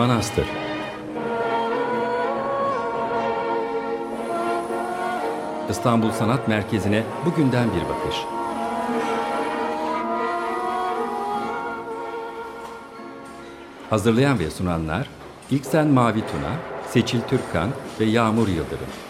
Manastır İstanbul Sanat Merkezi'ne bugünden bir bakış. Hazırlayan ve sunanlar İlksen Mavi Tuna, Seçil Türkkan ve Yağmur Yıldırım.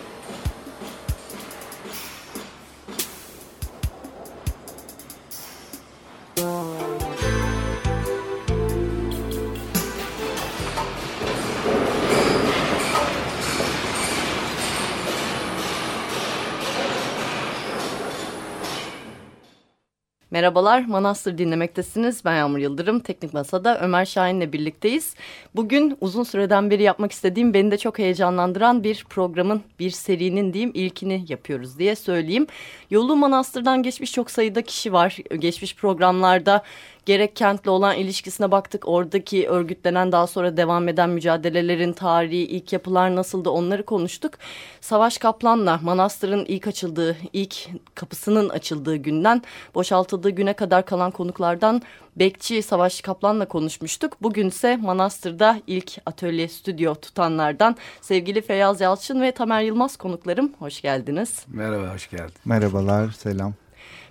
Merhabalar, Manastır dinlemektesiniz. Ben Yağmur Yıldırım. Teknik Masa'da Ömer Şahin'le birlikteyiz. Bugün uzun süreden beri yapmak istediğim, beni de çok heyecanlandıran bir programın, bir serinin diyeyim ilkini yapıyoruz diye söyleyeyim. Yolu Manastır'dan geçmiş çok sayıda kişi var. Geçmiş programlarda gerek kentle olan ilişkisine baktık. Oradaki örgütlenen daha sonra devam eden mücadelelerin tarihi, ilk yapılar nasıldı onları konuştuk. Savaş Kaplan'la manastırın ilk açıldığı, ilk kapısının açıldığı günden boşaltıldığı güne kadar kalan konuklardan Bekçi Savaş Kaplan'la konuşmuştuk. Bugün ise Manastır'da ilk atölye stüdyo tutanlardan sevgili Feyyaz Yalçın ve Tamer Yılmaz konuklarım. Hoş geldiniz. Merhaba, hoş geldin. Merhabalar, selam.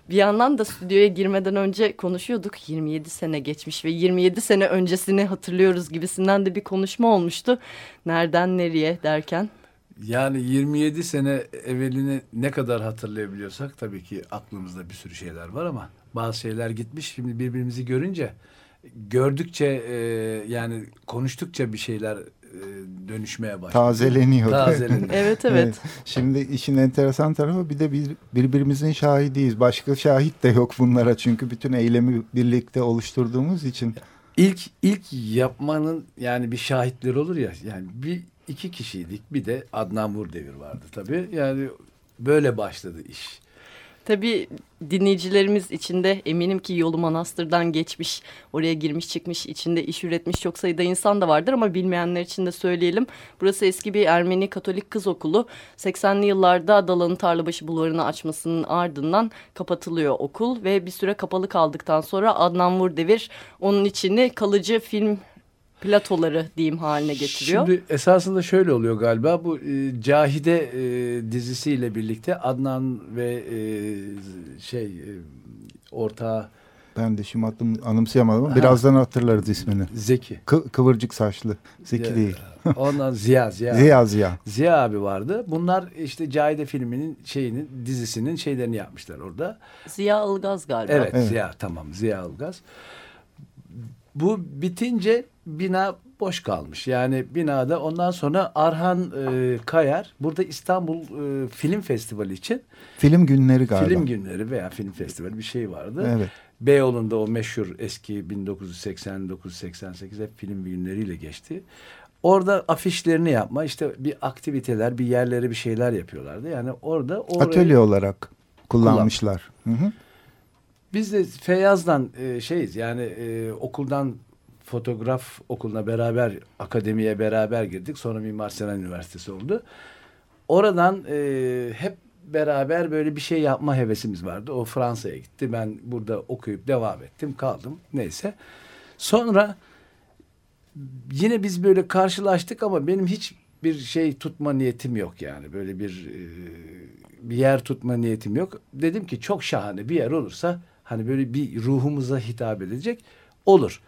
Bir yandan da stüdyoya girmeden önce konuşuyorduk. 27 sene geçmiş ve 27 sene öncesini hatırlıyoruz gibisinden de bir konuşma olmuştu. Nereden nereye derken? Yani 27 sene evvelini ne kadar hatırlayabiliyorsak tabii ki aklımızda bir sürü şeyler var ama bazı şeyler gitmiş. Şimdi birbirimizi görünce gördükçe e, yani konuştukça bir şeyler dönüşmeye başladı. Tazeleniyor. Tazeleniyor. evet, evet Şimdi işin enteresan tarafı bir de bir, birbirimizin şahidiyiz. Başka şahit de yok bunlara çünkü bütün eylemi birlikte oluşturduğumuz için. İlk ilk yapmanın yani bir şahitleri olur ya yani bir iki kişiydik bir de Adnan Vurdevir vardı tabii yani böyle başladı iş. Tabii dinleyicilerimiz içinde eminim ki yolu manastırdan geçmiş, oraya girmiş çıkmış, içinde iş üretmiş çok sayıda insan da vardır ama bilmeyenler için de söyleyelim. Burası eski bir Ermeni Katolik kız okulu. 80'li yıllarda Dalan'ın Tarlabaşı bulvarını açmasının ardından kapatılıyor okul ve bir süre kapalı kaldıktan sonra Adnan Vurdevir onun içini kalıcı film platoları diyeyim haline getiriyor. Şimdi esasında şöyle oluyor galiba bu e, Cahide e, dizisiyle birlikte Adnan ve e, şey e, ortağı ben de şimdi aklım, anımsayamadım ama birazdan hatırlarız ismini. Zeki. Kı, kıvırcık saçlı. Zeki Ziya, değil. Ondan Ziya, Ziya. Ziya Ziya. Ziya abi vardı. Bunlar işte Cahide filminin şeyinin dizisinin şeylerini yapmışlar orada. Ziya Ilgaz galiba. Evet, evet. Ziya tamam Ziya Ilgaz. Bu bitince bina boş kalmış. Yani binada ondan sonra Arhan e, Kayar burada İstanbul e, Film Festivali için film günleri galiba. Film günleri veya film festivali bir şey vardı. Evet. Beyoğlu'nda o meşhur eski 1980-1988 hep film günleriyle geçti. Orada afişlerini yapma işte bir aktiviteler bir yerlere bir şeyler yapıyorlardı. Yani orada orayı, atölye olarak kullanmışlar. Kullan. Hı hı. Biz de Feyyaz'dan e, şeyiz yani e, okuldan fotoğraf okuluna beraber akademiye beraber girdik. Sonra Mimar Sinan Üniversitesi oldu. Oradan e, hep beraber böyle bir şey yapma hevesimiz vardı. O Fransa'ya gitti. Ben burada okuyup devam ettim. Kaldım. Neyse. Sonra yine biz böyle karşılaştık ama benim hiç bir şey tutma niyetim yok yani. Böyle bir e, bir yer tutma niyetim yok. Dedim ki çok şahane bir yer olursa hani böyle bir ruhumuza hitap edecek olur.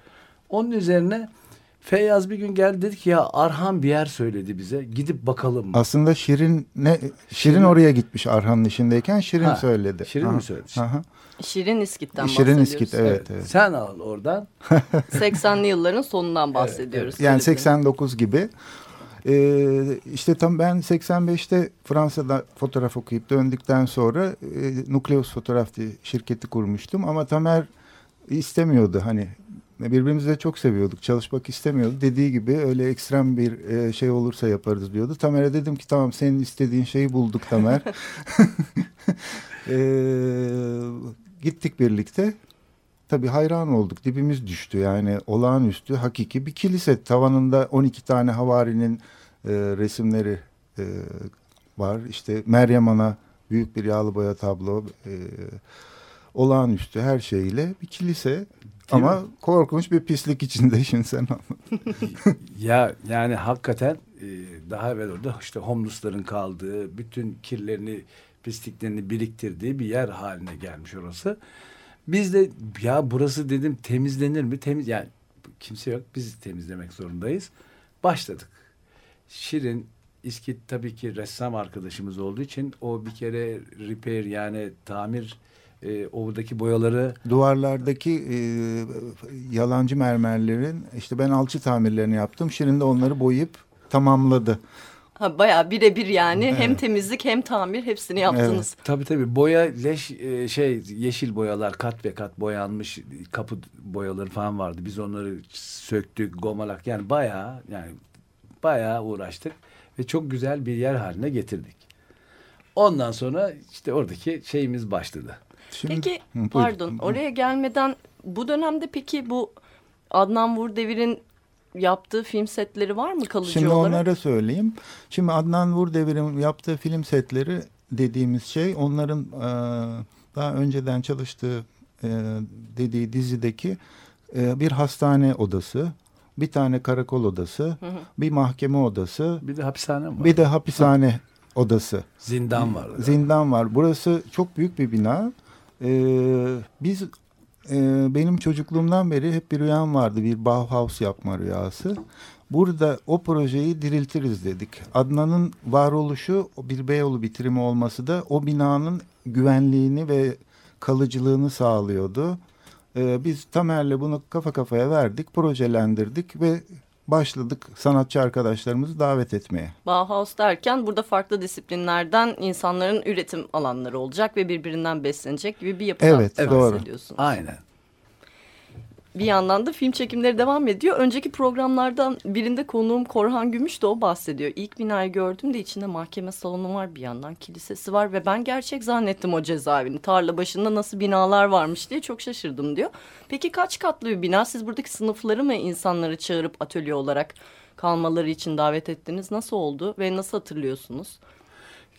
Onun üzerine Feyyaz bir gün geldi dedi ki ya Arhan bir yer söyledi bize. Gidip bakalım mı? Aslında Şirin ne Şirin, Şirin oraya gitmiş Arhan'ın işindeyken Şirin ha, söyledi. Şirin Aha. mi söyledi? Aha. Şirin İskit'ten Şirin. İskit evet, evet. evet. Sen al oradan. 80'li yılların sonundan bahsediyoruz. Evet, evet. Yani 89 gibi. Ee, işte tam ben 85'te Fransa'da fotoğraf okuyup döndükten sonra e, Nukleus Fotoğraf şirketi kurmuştum ama Tamer istemiyordu hani birbirimizi de çok seviyorduk. Çalışmak istemiyordu. Dediği gibi öyle ekstrem bir e, şey olursa yaparız diyordu. Tamer'e dedim ki tamam senin istediğin şeyi bulduk Tamer. e, gittik birlikte. Tabii hayran olduk. Dibimiz düştü. Yani olağanüstü, hakiki bir kilise. Tavanında 12 tane havarinin e, resimleri e, var. İşte Meryem Ana büyük bir yağlı boya tablo. E, olağanüstü her şeyle bir kilise ama korkunç bir pislik içinde şimdi sen ya yani hakikaten e, daha evvel orada işte homeless'ların kaldığı, bütün kirlerini, pisliklerini biriktirdiği bir yer haline gelmiş orası. Biz de ya burası dedim temizlenir mi? Temiz yani kimse yok. Biz temizlemek zorundayız. Başladık. Şirin İskit tabii ki ressam arkadaşımız olduğu için o bir kere repair yani tamir e, oradaki boyaları duvarlardaki e, yalancı mermerlerin işte ben alçı tamirlerini yaptım. Şirin de onları boyayıp tamamladı. Ha, bayağı birebir yani evet. hem temizlik hem tamir hepsini yaptınız. Evet. Tabii tabii boya leş e, şey yeşil boyalar kat ve kat boyanmış kapı boyaları falan vardı. Biz onları söktük gomalak yani bayağı yani bayağı uğraştık ve çok güzel bir yer haline getirdik. Ondan sonra işte oradaki şeyimiz başladı. Şimdi, peki pardon oraya gelmeden bu dönemde peki bu Adnan Vurdevir'in yaptığı film setleri var mı kalıcı Şimdi olarak? Şimdi onlara söyleyeyim. Şimdi Adnan Vurdevir'in yaptığı film setleri dediğimiz şey onların e, daha önceden çalıştığı e, dediği dizideki e, bir hastane odası, bir tane karakol odası, hı hı. bir mahkeme odası, bir de hapishane var. Bir de hapishane odası. Zindan var. Zindan var. Burası çok büyük bir bina. Ee, biz e, benim çocukluğumdan beri hep bir rüyam vardı. Bir Bauhaus yapma rüyası. Burada o projeyi diriltiriz dedik. Adnan'ın varoluşu bir Beyoğlu bitirimi olması da o binanın güvenliğini ve kalıcılığını sağlıyordu. Ee, biz Tamer'le bunu kafa kafaya verdik, projelendirdik ve başladık sanatçı arkadaşlarımızı davet etmeye. Bauhaus derken burada farklı disiplinlerden insanların üretim alanları olacak ve birbirinden beslenecek gibi bir yapıdan evet, bahsediyorsunuz. Doğru. Aynen bir yandan da film çekimleri devam ediyor. Önceki programlardan birinde konuğum Korhan Gümüş de o bahsediyor. İlk binayı gördüm de içinde mahkeme salonu var bir yandan kilisesi var ve ben gerçek zannettim o cezaevini. Tarla başında nasıl binalar varmış diye çok şaşırdım diyor. Peki kaç katlı bir bina? Siz buradaki sınıfları mı insanları çağırıp atölye olarak kalmaları için davet ettiniz? Nasıl oldu ve nasıl hatırlıyorsunuz?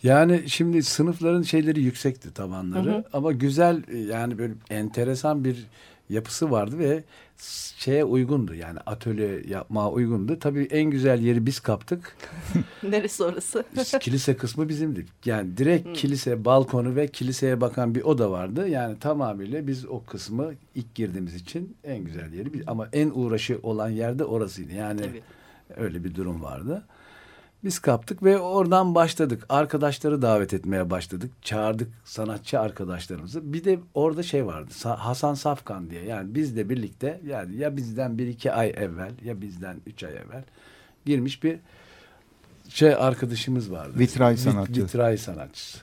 Yani şimdi sınıfların şeyleri yüksekti tavanları hı hı. ama güzel yani böyle enteresan bir yapısı vardı ve şeye uygundu yani atölye yapmaya uygundu. Tabii en güzel yeri biz kaptık. Neresi orası? kilise kısmı bizimdi. Yani direkt hmm. kilise balkonu ve kiliseye bakan bir oda vardı. Yani tamamıyla biz o kısmı ilk girdiğimiz için en güzel yeri ama en uğraşı olan yerde orasıydı. Yani Tabii. öyle bir durum vardı. Biz kaptık ve oradan başladık. Arkadaşları davet etmeye başladık. Çağırdık sanatçı arkadaşlarımızı. Bir de orada şey vardı. Hasan Safkan diye. Yani bizle birlikte yani ya bizden bir iki ay evvel ya bizden üç ay evvel girmiş bir şey arkadaşımız vardı. Vitray sanatçı. Vitray sanatçısı.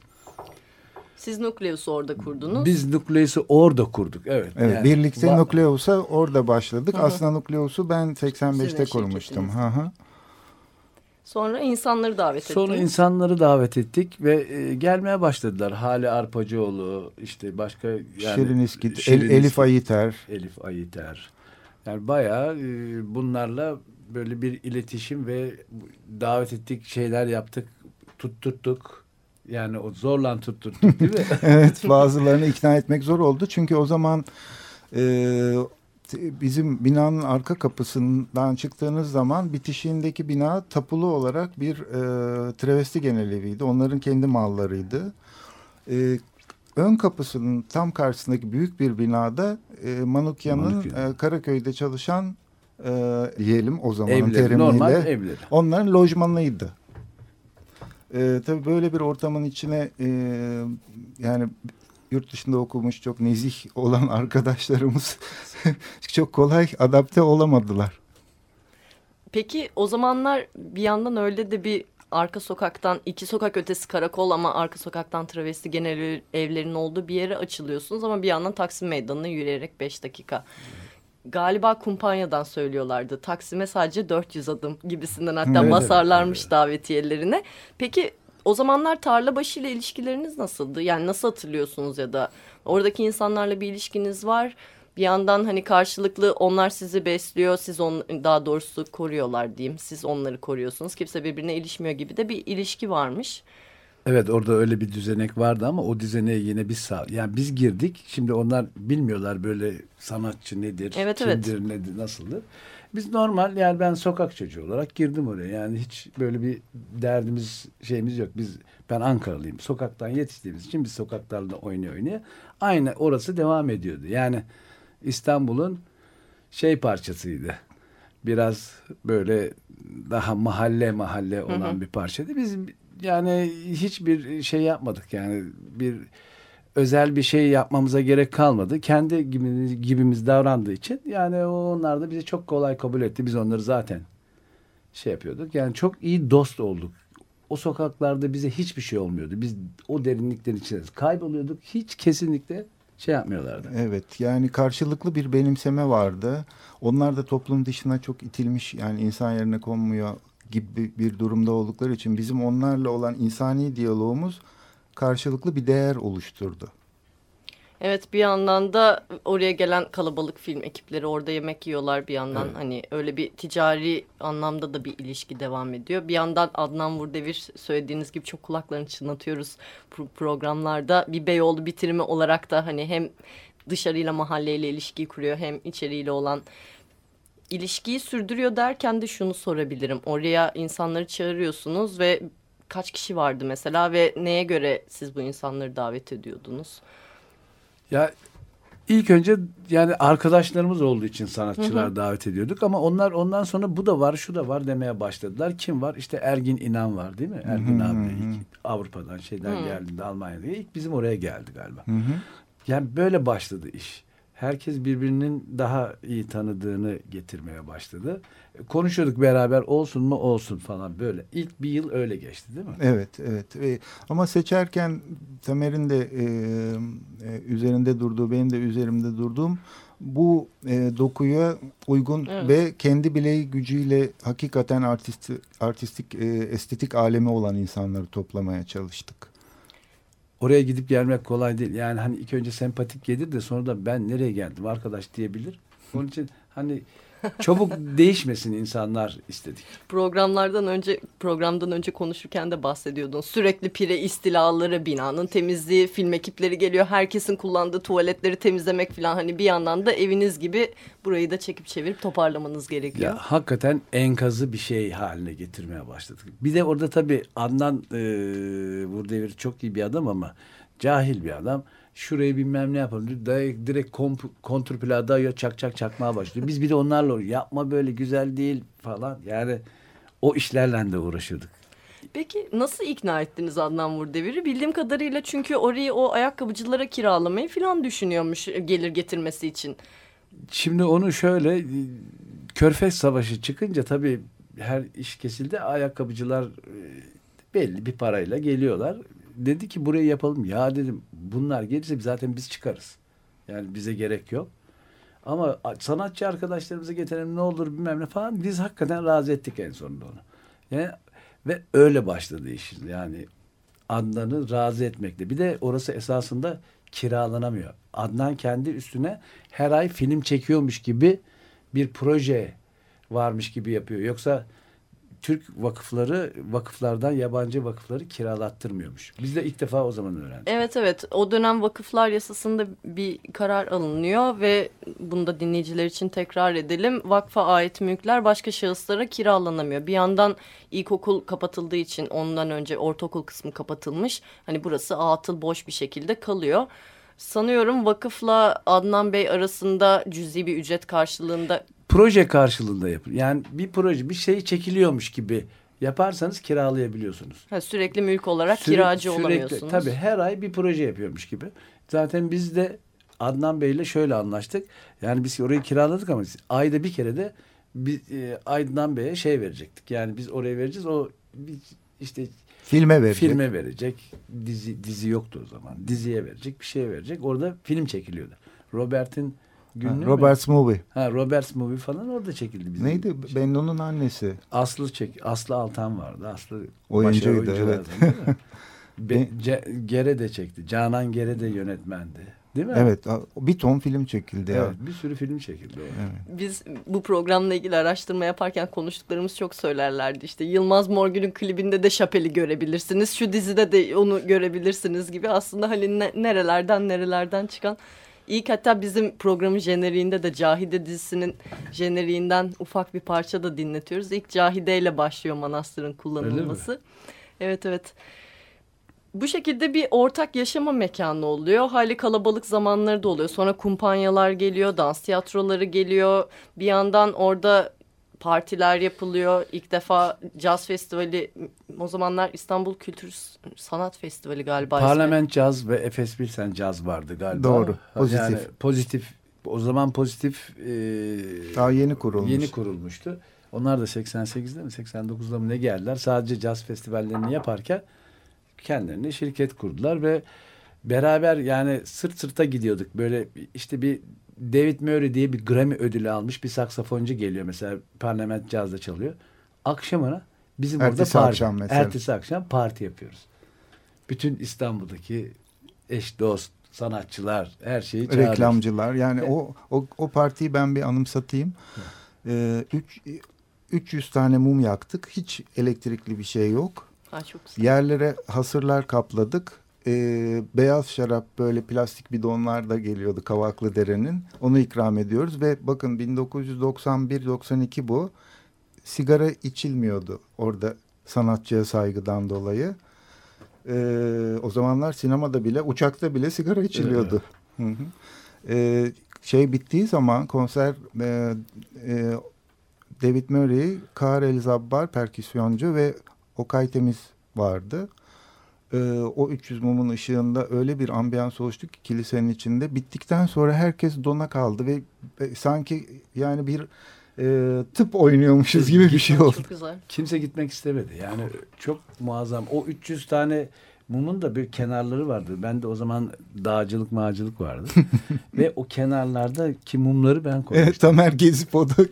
Siz Nukleus'u orada kurdunuz. Biz Nukleus'u orada kurduk. Evet. Evet. Yani, birlikte Nukleus'a orada başladık. Hı -hı. Aslında Nukleus'u ben 85'te kurmuştum. Hı hı. Sonra insanları davet ettik. Sonra insanları davet ettik ve e, gelmeye başladılar. Hale Arpacıoğlu, işte başka yani Şirin İskit, Şirin El, Elif Ayiter. Elif Ayiter. Yani bayağı e, bunlarla böyle bir iletişim ve davet ettik, şeyler yaptık, tutturttuk. Yani o zorla tutturttuk değil mi? evet, bazılarını ikna etmek zor oldu. Çünkü o zaman e, bizim binanın arka kapısından çıktığınız zaman bitişiğindeki bina tapulu olarak bir e, travesti genel Onların kendi mallarıydı. E, ön kapısının tam karşısındaki büyük bir binada e, Manukya'nın e, Karaköy'de çalışan e, diyelim o zamanın evleri, terimiyle. Normal evleri. Onların lojmanıydı. E, tabii böyle bir ortamın içine e, yani yurt dışında okumuş çok nezih olan arkadaşlarımız çok kolay adapte olamadılar. Peki o zamanlar bir yandan öyle de bir arka sokaktan iki sokak ötesi karakol ama arka sokaktan travesti genel evlerin olduğu bir yere açılıyorsunuz ama bir yandan Taksim Meydanı'na yürüyerek beş dakika. Galiba kumpanyadan söylüyorlardı. Taksim'e sadece 400 adım gibisinden hatta evet, basarlarmış evet. davetiyelerine. Peki o zamanlar tarla başı ile ilişkileriniz nasıldı? Yani nasıl hatırlıyorsunuz ya da oradaki insanlarla bir ilişkiniz var. Bir yandan hani karşılıklı onlar sizi besliyor, siz on daha doğrusu koruyorlar diyeyim. Siz onları koruyorsunuz. Kimse birbirine ilişmiyor gibi de bir ilişki varmış. Evet orada öyle bir düzenek vardı ama o düzeneğe yine biz sağ yani biz girdik. Şimdi onlar bilmiyorlar böyle sanatçı nedir, Evet, kimdir, evet. nedir, nasıldır. Biz normal yani ben sokak çocuğu olarak girdim oraya. Yani hiç böyle bir derdimiz şeyimiz yok. Biz ben Ankaralıyım. Sokaktan yetiştiğimiz için biz sokaklarda oynaya oynaya aynı orası devam ediyordu. Yani İstanbul'un şey parçasıydı. Biraz böyle daha mahalle mahalle olan bir parçaydı. Biz yani hiçbir şey yapmadık yani bir özel bir şey yapmamıza gerek kalmadı. Kendi gibi, gibimiz davrandığı için yani onlar da bizi çok kolay kabul etti. Biz onları zaten şey yapıyorduk. Yani çok iyi dost olduk. O sokaklarda bize hiçbir şey olmuyordu. Biz o derinliklerin içinde kayboluyorduk. Hiç kesinlikle şey yapmıyorlardı. Evet yani karşılıklı bir benimseme vardı. Onlar da toplum dışına çok itilmiş yani insan yerine konmuyor gibi bir durumda oldukları için bizim onlarla olan insani diyalogumuz karşılıklı bir değer oluşturdu. Evet bir yandan da oraya gelen kalabalık film ekipleri orada yemek yiyorlar bir yandan Evet. hani öyle bir ticari anlamda da bir ilişki devam ediyor. Bir yandan Adnan Vurdevir söylediğiniz gibi çok kulaklarını çınlatıyoruz pro- programlarda bir Beyoğlu bitirimi olarak da hani hem dışarıyla mahalleyle ilişkiyi kuruyor hem içeriğiyle olan ilişkiyi sürdürüyor derken de şunu sorabilirim. Oraya insanları çağırıyorsunuz ve kaç kişi vardı mesela ve neye göre siz bu insanları davet ediyordunuz? Ya ilk önce yani arkadaşlarımız olduğu için sanatçılar davet ediyorduk ama onlar ondan sonra bu da var şu da var demeye başladılar. Kim var? İşte Ergin İnan var değil mi? Ergin abi de ilk Avrupa'dan şeyden geldiğinde Almanya'da ilk bizim oraya geldi galiba. Yani böyle başladı iş. Herkes birbirinin daha iyi tanıdığını getirmeye başladı. Konuşuyorduk beraber olsun mu olsun falan böyle. İlk bir yıl öyle geçti değil mi? Evet, evet. E, ama seçerken Tamer'in de e, e, üzerinde durduğu, benim de üzerimde durduğum bu e, dokuya uygun Evet. ve kendi bileği gücüyle hakikaten artist, artistik, e, estetik alemi olan insanları toplamaya çalıştık. Oraya gidip gelmek kolay değil. Yani hani ilk önce sempatik gelir de sonra da ben nereye geldim arkadaş diyebilir. Onun için hani çabuk değişmesin insanlar istedik. Programlardan önce programdan önce konuşurken de bahsediyordun. Sürekli pire istilaları, binanın temizliği, film ekipleri geliyor. Herkesin kullandığı tuvaletleri temizlemek falan. Hani bir yandan da eviniz gibi burayı da çekip çevirip toparlamanız gerekiyor. Ya hakikaten enkazı bir şey haline getirmeye başladık. Bir de orada tabii Adnan e, Vurdevir çok iyi bir adam ama cahil bir adam. Şurayı bilmem ne yapalım. Direkt, direkt komp- kontrpla dayıyor çak çak çakmaya başlıyor. Biz bir de onlarla yapma böyle güzel değil falan. Yani o işlerle de uğraşıyorduk. Peki nasıl ikna ettiniz Adnan Vurdevir'i? Bildiğim kadarıyla çünkü orayı o ayakkabıcılara kiralamayı falan düşünüyormuş gelir getirmesi için. Şimdi onu şöyle Körfez Savaşı çıkınca tabii her iş kesildi. Ayakkabıcılar e, belli bir parayla geliyorlar. Dedi ki burayı yapalım. Ya dedim bunlar gelirse zaten biz çıkarız. Yani bize gerek yok. Ama sanatçı arkadaşlarımızı getirelim ne olur bilmem ne falan. Biz hakikaten razı ettik en sonunda onu. Yani, ve öyle başladı iş. Yani Adnan'ı razı etmekle. Bir de orası esasında kiralanamıyor. Adnan kendi üstüne her ay film çekiyormuş gibi bir proje varmış gibi yapıyor. Yoksa Türk vakıfları vakıflardan yabancı vakıfları kiralattırmıyormuş. Biz de ilk defa o zaman öğrendik. Evet evet o dönem vakıflar yasasında bir karar alınıyor ve bunu da dinleyiciler için tekrar edelim. Vakfa ait mülkler başka şahıslara kiralanamıyor. Bir yandan ilkokul kapatıldığı için ondan önce ortaokul kısmı kapatılmış. Hani burası atıl boş bir şekilde kalıyor. Sanıyorum vakıfla Adnan Bey arasında cüzi bir ücret karşılığında Proje karşılığında yapın. Yani bir proje bir şey çekiliyormuş gibi yaparsanız kiralayabiliyorsunuz. ha, sürekli mülk olarak Süre- kiracı sürekli- olamıyorsunuz. Tabii her ay bir proje yapıyormuş gibi. Zaten biz de Adnan Bey'le şöyle anlaştık. Yani biz orayı kiraladık ama ayda bir kere de biz, e, Adnan Bey'e şey verecektik. Yani biz oraya vereceğiz. O biz işte Filme verecek. filme verecek. Dizi dizi yoktu o zaman. Diziye verecek, bir şeye verecek. Orada film çekiliyordu. Robert'in Ha, günlüğü mü? Robert's Movie. Ha, Robert's Movie falan orada çekildi bizim. Neydi? Bennu'nun annesi. Aslı çek. Aslı Altan vardı. Aslı Oyuncuydu, evet. mi? Be, Ce- Gere de çekti. Canan Gere de yönetmendi. Değil mi? Evet bir ton film çekildi. Evet, ya. bir sürü film çekildi. Evet. Biz bu programla ilgili araştırma yaparken konuştuklarımız çok söylerlerdi. İşte Yılmaz Morgül'ün klibinde de Şapel'i görebilirsiniz. Şu dizide de onu görebilirsiniz gibi. Aslında hani ne- nerelerden nerelerden çıkan İlk hatta bizim programın jeneriğinde de Cahide dizisinin jeneriğinden ufak bir parça da dinletiyoruz. İlk Cahide ile başlıyor Manastır'ın kullanılması. Evet evet. Bu şekilde bir ortak yaşama mekanı oluyor. Hali kalabalık zamanları da oluyor. Sonra kumpanyalar geliyor, dans tiyatroları geliyor. Bir yandan orada partiler yapılıyor. İlk defa caz festivali o zamanlar İstanbul Kültür Sanat Festivali galiba. ismi. Parlament Caz ve Efes Pilsen Caz vardı galiba. Doğru, pozitif. Yani pozitif. O zaman pozitif e, Daha yeni kurulmuş. Yeni kurulmuştu. Onlar da 88'de mi 89'da mı ne geldiler. Sadece caz festivallerini yaparken kendilerine şirket kurdular ve beraber yani sırt sırta gidiyorduk. Böyle işte bir David Murray diye bir Grammy ödülü almış bir saksafoncu geliyor mesela Parlament Caz'da çalıyor. Akşamına bizim Ertesi orada parti. akşam mesela. Ertesi akşam parti yapıyoruz. Bütün İstanbul'daki eş dost sanatçılar her şeyi çağırıyoruz. reklamcılar yani o, o o partiyi ben bir anımsatayım. Ee, üç, 300 tane mum yaktık. Hiç elektrikli bir şey yok. Ha, çok güzel. Yerlere hasırlar kapladık. Ee, beyaz şarap böyle plastik bidonlar da geliyordu Kavaklı Dere'nin. Onu ikram ediyoruz ve bakın 1991-92 bu. Sigara içilmiyordu orada sanatçıya saygıdan dolayı. Ee, o zamanlar sinemada bile uçakta bile sigara içiliyordu. Hı hı. Ee, şey bittiği zaman konser e, e, David Murray, Karel Zabbar perküsyoncu ve Okay Temiz vardı. Ee, o 300 mumun ışığında öyle bir ambiyans oluştu ki kilisenin içinde. Bittikten sonra herkes dona kaldı ve, ve sanki yani bir e, tıp oynuyormuşuz gibi bir şey oldu. Çok güzel. Kimse gitmek istemedi. Yani çok muazzam. O 300 tane mumun da bir kenarları vardı. Ben de o zaman dağcılık mağcılık vardı. Ve o kenarlardaki mumları ben koymuştum. Evet Tamer gezip o da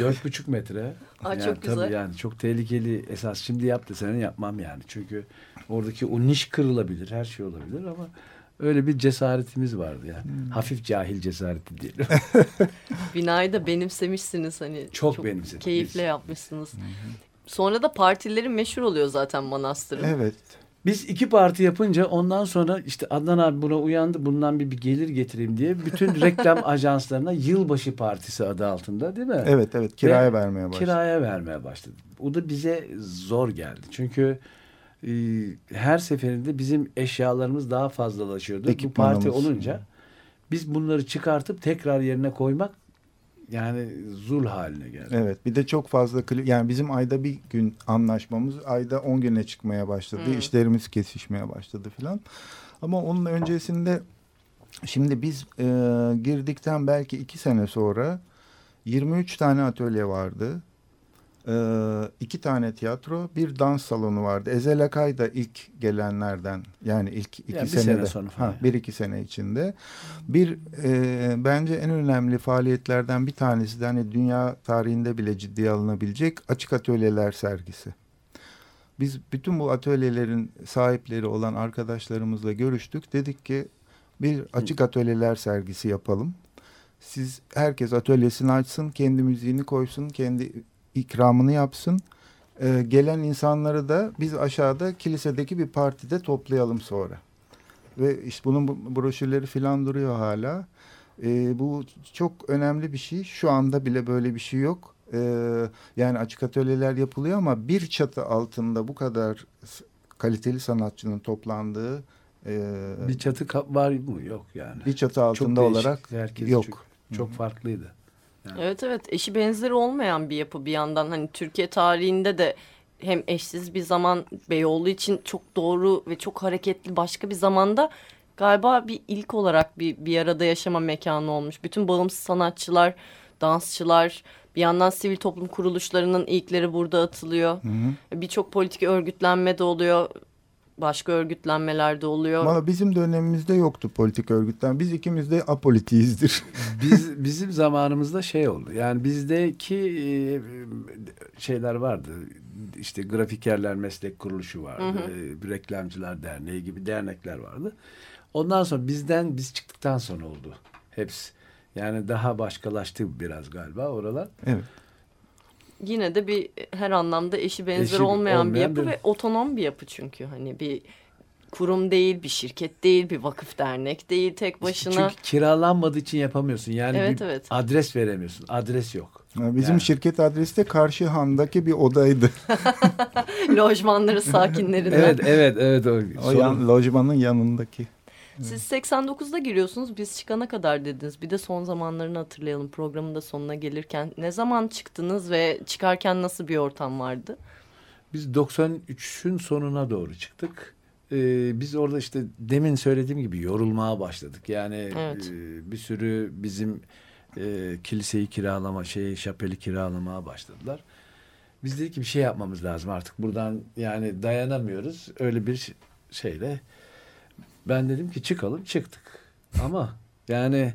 Dört buçuk metre. Aa, yani çok güzel. Tabii yani çok tehlikeli esas. Şimdi yap desene yapmam yani. Çünkü oradaki o niş kırılabilir. Her şey olabilir ama öyle bir cesaretimiz vardı yani. Hmm. Hafif cahil cesareti diyelim. Binayı da benimsemişsiniz hani. Çok benimsedik Keyifle biz. yapmışsınız. Sonra da partileri meşhur oluyor zaten Manastır'ın. evet Biz iki parti yapınca ondan sonra işte Adnan abi buna uyandı. Bundan bir, bir gelir getireyim diye bütün reklam ajanslarına yılbaşı partisi adı altında değil mi? evet evet kiraya Ve vermeye başladı. Kiraya vermeye başladı. O da bize zor geldi. Çünkü e, her seferinde bizim eşyalarımız daha fazlalaşıyordu. Bu parti olunca biz bunları çıkartıp tekrar yerine koymak yani zul haline geldi. Evet bir de çok fazla yani bizim ayda bir gün anlaşmamız ayda 10 güne çıkmaya başladı. Hmm. İşlerimiz kesişmeye başladı filan. Ama onun öncesinde şimdi biz e, girdikten belki iki sene sonra 23 tane atölye vardı. E, iki tane tiyatro, bir dans salonu vardı. Ezel Akay da ilk gelenlerden yani ilk iki Yani bir sene senede. sonra ha, bir iki sene içinde. Bir e, bence en önemli faaliyetlerden bir tanesi de hani dünya tarihinde bile ciddiye alınabilecek açık atölyeler sergisi. Biz bütün bu atölyelerin sahipleri olan arkadaşlarımızla görüştük. Dedik ki bir açık atölyeler sergisi yapalım. Siz herkes atölyesini açsın, kendi müziğini koysun, kendi ikramını yapsın. Ee, gelen insanları da biz aşağıda kilisedeki bir partide toplayalım sonra. Ve işte bunun bu- broşürleri falan duruyor hala. Ee, bu çok önemli bir şey. Şu anda bile böyle bir şey yok. Ee, yani açık atölyeler yapılıyor ama bir çatı altında bu kadar kaliteli sanatçının toplandığı e, Bir çatı var mı? Yok yani. bir çatı Çok altında değişik. olarak Herkes yok. Çok, çok farklıydı. Yani. Evet evet eşi benzeri olmayan bir yapı bir yandan hani Türkiye tarihinde de hem eşsiz bir zaman Beyoğlu için çok doğru ve çok hareketli başka bir zamanda galiba bir ilk olarak bir, bir arada yaşama mekanı olmuş. Bütün bağımsız sanatçılar, dansçılar bir yandan sivil toplum kuruluşlarının ilkleri burada atılıyor. Birçok politik örgütlenme de oluyor. Başka örgütlenmeler de oluyor. Valla bizim dönemimizde yoktu politik örgütler. Biz ikimiz de apolitiyizdir. Biz bizim zamanımızda şey oldu. Yani bizdeki e, şeyler vardı. İşte grafikerler meslek kuruluşu vardı. e, Reklamcılar derneği gibi dernekler vardı. Ondan sonra bizden biz çıktıktan sonra oldu hepsi. Yani daha başkalaştı biraz galiba oralar. Evet. Yine de bir her anlamda eşi benzer Eşi olmayan, bir olmayan yapı bir- ve otonom bir yapı çünkü. Hani bir kurum değil, bir şirket değil, bir vakıf dernek değil tek başına. Çünkü kiralanmadığı için yapamıyorsun. Yani Evet, bir evet. adres veremiyorsun. Adres yok. Bizim Yani. şirket adresi de karşı handaki bir odaydı. Lojmanları sakinlerinden. Evet, evet, evet. O, O yan, lojmanın yanındaki. Siz 89'da giriyorsunuz biz çıkana kadar dediniz. Bir de son zamanlarını hatırlayalım programın da sonuna gelirken. Ne zaman çıktınız ve çıkarken nasıl bir ortam vardı? Biz 93'ün sonuna doğru çıktık. Ee, biz orada işte demin söylediğim gibi yorulmaya başladık. Yani Evet. e, bir sürü bizim e, kiliseyi kiralama, şeyi şapeli kiralamaya başladılar. Biz dedik ki bir şey yapmamız lazım artık. Buradan yani dayanamıyoruz. Öyle bir şeyle ben dedim ki çıkalım çıktık. Ama yani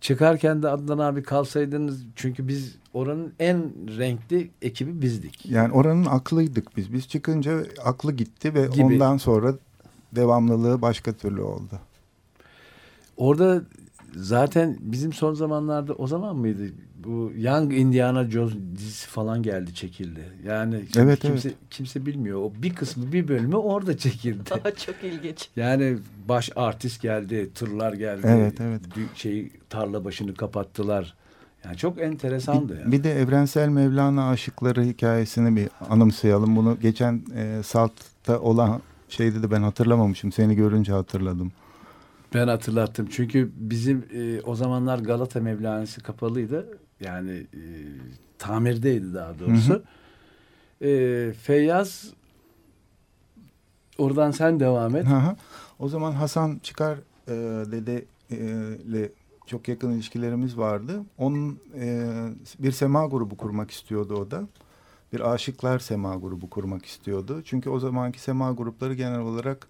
çıkarken de Adnan abi kalsaydınız çünkü biz oranın en renkli ekibi bizdik. Yani oranın aklıydık biz. Biz çıkınca aklı gitti ve Gibi. ondan sonra devamlılığı başka türlü oldu. Orada zaten bizim son zamanlarda o zaman mıydı? Bu Young Indiana Jones dizisi falan geldi çekildi. Yani Evet, kimse kimse bilmiyor. O bir kısmı bir bölümü orada çekildi. Çok ilginç. yani baş artist geldi, tırlar geldi. Evet, evet. Şey tarla başını kapattılar. Yani çok enteresandı Bir, yani. bir de evrensel Mevlana aşıkları hikayesini bir anımsayalım. Bunu geçen e, Salt'ta olan şeyde de ben hatırlamamışım. Seni görünce hatırladım. Ben hatırlattım. Çünkü bizim e, o zamanlar Galata Mevlanesi kapalıydı. Yani e, tamirdeydi daha doğrusu. E, Feyyaz oradan sen devam et. Hı hı. o zaman Hasan Çıkar e, dede e, ile çok yakın ilişkilerimiz vardı. Onun e, bir sema grubu kurmak istiyordu o da. Bir aşıklar sema grubu kurmak istiyordu. Çünkü o zamanki sema grupları genel olarak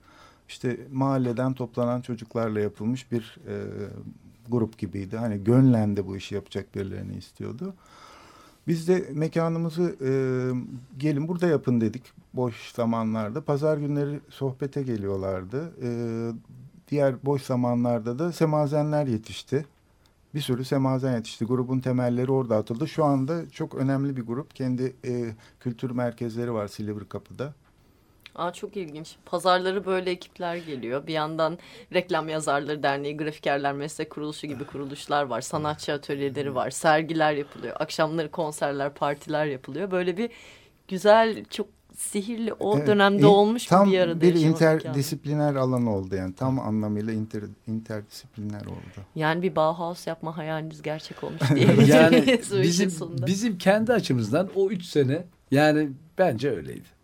işte mahalleden toplanan çocuklarla yapılmış bir e, grup gibiydi. Hani gönlendi bu işi yapacak birilerini istiyordu. Biz de mekanımızı e, gelin burada yapın dedik boş zamanlarda. Pazar günleri sohbete geliyorlardı. E, diğer boş zamanlarda da semazenler yetişti. Bir sürü semazen yetişti. Grubun temelleri orada atıldı. Şu anda çok önemli bir grup. Kendi e, kültür merkezleri var Silivri Kapı'da. Aa, çok ilginç. Pazarları böyle ekipler geliyor. Bir yandan Reklam Yazarları Derneği, Grafikerler Meslek Kuruluşu gibi kuruluşlar var. Sanatçı atölyeleri var. Sergiler yapılıyor. Akşamları konserler, partiler yapılıyor. Böyle bir güzel, çok sihirli o Evet, dönemde in- olmuş tam bir arada bir interdisipliner alan oldu yani. Tam anlamıyla inter, interdisipliner oldu. Yani bir Bauhaus yapma hayaliniz gerçek olmuş diyebiliriz. yani bizim bizim kendi açımızdan o üç sene yani bence öyleydi.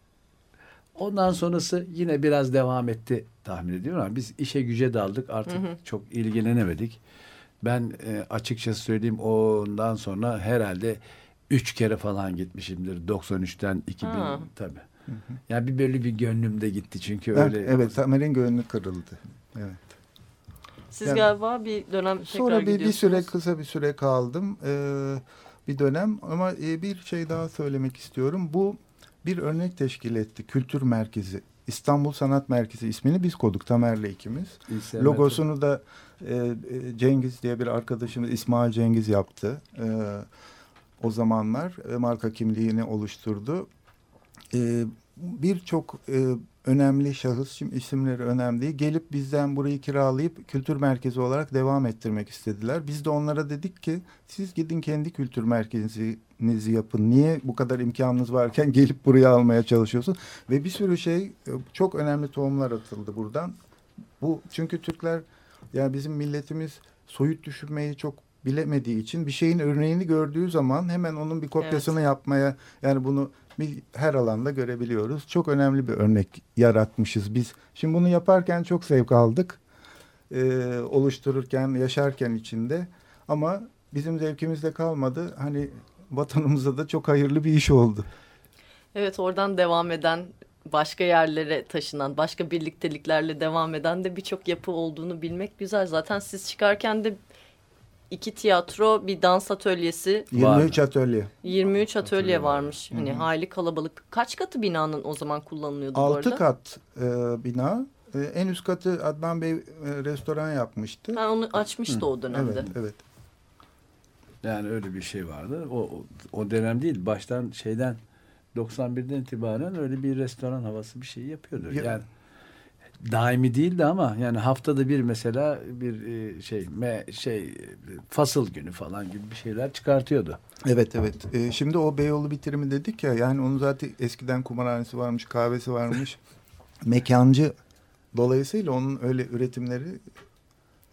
Ondan sonrası yine biraz devam etti tahmin ediyorum ama biz işe güce daldık artık çok ilgilenemedik. Ben e, açıkçası söyleyeyim ondan sonra herhalde üç kere falan gitmişimdir 93'ten 2000 Ha. tabii. Yani bir böyle bir gönlümde gitti çünkü Evet, öyle. evet Tamer'in gönlü kırıldı. Evet. Siz yani- galiba bir dönem tekrar Sonra bir, bir süre kısa bir süre kaldım. Ee, bir dönem ama e, bir şey daha söylemek istiyorum. Bu bir örnek teşkil etti. Kültür Merkezi. İstanbul Sanat Merkezi ismini biz koyduk Tamer'le ikimiz. İlsever- Logosunu da e, e, Cengiz diye bir arkadaşımız İsmail Cengiz yaptı. E, o zamanlar e, marka kimliğini oluşturdu. E, Birçok e, önemli şahıs, şimdi isimleri önemli değil, gelip bizden burayı kiralayıp kültür merkezi olarak devam ettirmek istediler. Biz de onlara dedik ki siz gidin kendi kültür merkezinizi yapın. Niye bu kadar imkanınız varken gelip buraya almaya çalışıyorsun? Ve bir sürü şey e, çok önemli tohumlar atıldı buradan. Bu çünkü Türkler yani bizim milletimiz soyut düşünmeyi çok bilemediği için bir şeyin örneğini gördüğü zaman hemen onun bir kopyasını yapmaya yani bunu her alanda görebiliyoruz. Çok önemli bir örnek yaratmışız biz. Şimdi bunu yaparken çok zevk aldık. Ee, oluştururken, yaşarken içinde. Ama bizim zevkimizde kalmadı. Hani vatanımıza da çok hayırlı bir iş oldu. Evet oradan devam eden başka yerlere taşınan başka birlikteliklerle devam eden de birçok yapı olduğunu bilmek güzel. Zaten siz çıkarken de iki tiyatro bir dans atölyesi 23 atölye. 23 atölye Atölye varmış. var. Hani Hı hı. hayli kalabalık. Kaç katı binanın o zaman kullanılıyordu bu 6 arada? kat e, bina. E, en üst katı Adnan Bey e, restoran yapmıştı. Ha, onu açmıştı o dönemde. Evet, evet. Yani öyle bir şey vardı. O, o, o dönem değil. Baştan şeyden 91'den itibaren öyle bir restoran havası bir şey yapıyordu. Ya- Yani daimi değildi ama yani haftada bir mesela bir e, şey me, şey fasıl günü falan gibi bir şeyler çıkartıyordu. Evet evet. Ee, şimdi o Beyoğlu bitirimi dedik ya yani onun zaten eskiden kumarhanesi varmış, kahvesi varmış. Mekancı dolayısıyla onun öyle üretimleri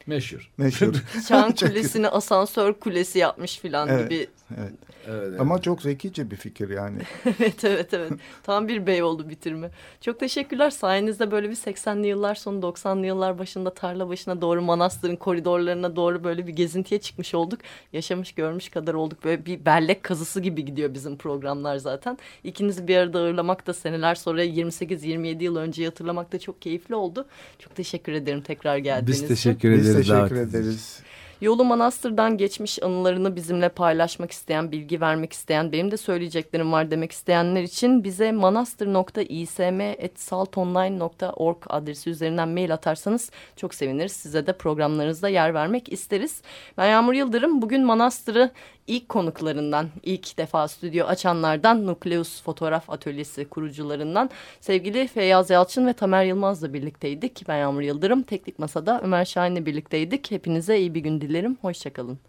Meşhur. meşhur. Çan Kulesi'ni asansör kulesi yapmış filan Evet. gibi. evet. Evet, evet. Ama çok zekice bir fikir yani. evet evet evet. Tam bir Beyoğlu bitirimi. Çok teşekkürler. Sayenizde böyle bir 80'li yıllar sonu 90'lı yıllar başında tarla başına doğru manastırın koridorlarına doğru böyle bir gezintiye çıkmış olduk. Yaşamış görmüş kadar olduk. Böyle bir bellek kazısı gibi gidiyor bizim programlar zaten. İkinizi bir arada ağırlamak da seneler sonra 28-27 yıl önce hatırlamak da çok keyifli oldu. Çok teşekkür ederim tekrar geldiğiniz Biz için. teşekkür Biz ederiz. teşekkür ederiz. Yolu Manastır'dan geçmiş anılarını bizimle paylaşmak isteyen, bilgi vermek isteyen, benim de söyleyeceklerim var demek isteyenler için bize manastır.ism.saltonline.org adresi üzerinden mail atarsanız çok seviniriz. Size de programlarınızda yer vermek isteriz. Ben Yağmur Yıldırım. Bugün Manastır'ı ilk konuklarından, ilk defa stüdyo açanlardan, Nukleus Fotoğraf Atölyesi kurucularından sevgili Feyyaz Yalçın ve Tamer Yılmaz'la birlikteydik. Ben Yağmur Yıldırım. Teknik Masa'da Ömer Şahin'le birlikteydik. Hepinize iyi bir gün dilerim. Hoşçakalın.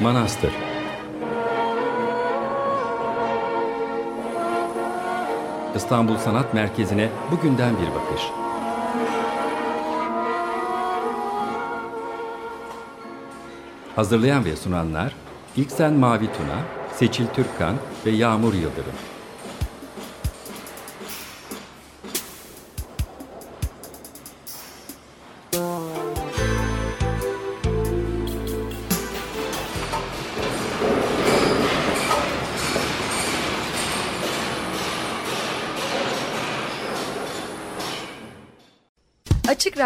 Manastır İstanbul Sanat Merkezi'ne bugünden bir bakış. Hazırlayan ve sunanlar İlksen Mavi Tuna, Seçil Türkkan ve Yağmur Yıldırım.